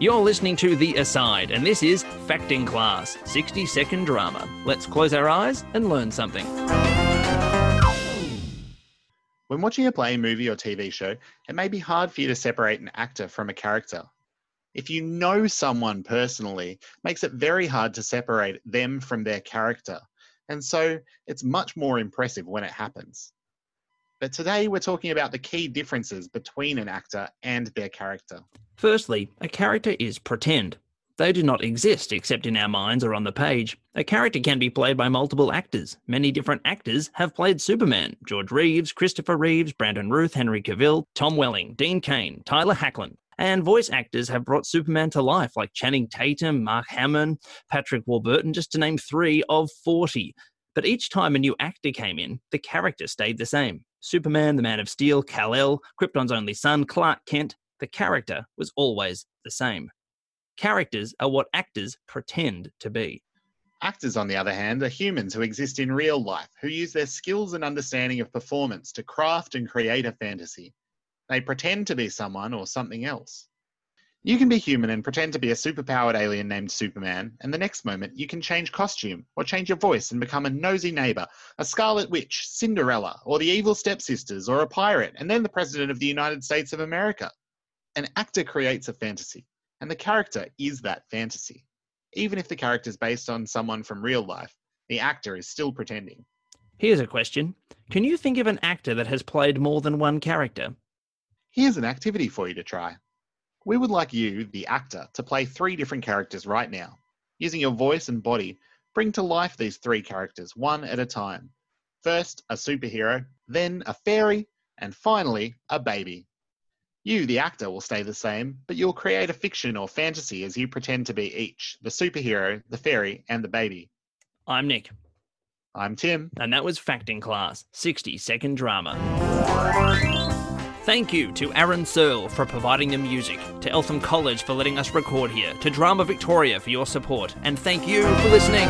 You're listening to The Aside, and this is Facting Class 60 second drama. Let's close our eyes and learn something. When watching a play, movie, or TV show, it may be hard for you to separate an actor from a character. If you know someone personally, it makes it very hard to separate them from their character. And so it's much more impressive when it happens. But today we're talking about the key differences between an actor and their character. Firstly, a character is pretend. They do not exist except in our minds or on the page. A character can be played by multiple actors. Many different actors have played Superman George Reeves, Christopher Reeves, Brandon Routh, Henry Cavill, Tom Welling, Dean Cain, Tyler Hoechlin. And voice actors have brought Superman to life, like Channing Tatum, Mark Hamill, Patrick Warburton, just to name three of 40. But each time a new actor came in, the character stayed the same. Superman, the Man of Steel, Kal-El, Krypton's only son, Clark Kent, the character was always the same. Characters are what actors pretend to be. Actors, on the other hand, are humans who exist in real life, who use their skills and understanding of performance to craft and create a fantasy. They pretend to be someone or something else. You can be human and pretend to be a superpowered alien named Superman, and the next moment you can change costume or change your voice and become a nosy neighbor, a Scarlet Witch, Cinderella, or the evil stepsisters, or a pirate, and then the President of the United States of America. An actor creates a fantasy and the character is that fantasy. Even if the character is based on someone from real life, the actor is still pretending. Here's a question Can you think of an actor that has played more than one character? Here's an activity for you to try. We would like you, the actor, to play three different characters right now. Using your voice and body, bring to life these three characters one at a time. First, a superhero, then a fairy, and finally, a baby. You, the actor, will stay the same, but you'll create a fiction or fantasy as you pretend to be each the superhero, the fairy, and the baby. I'm Nick. I'm Tim. And that was Facting Class 60 Second Drama. Thank you to Aaron Searle for providing the music, to Eltham College for letting us record here, to Drama Victoria for your support, and thank you for listening.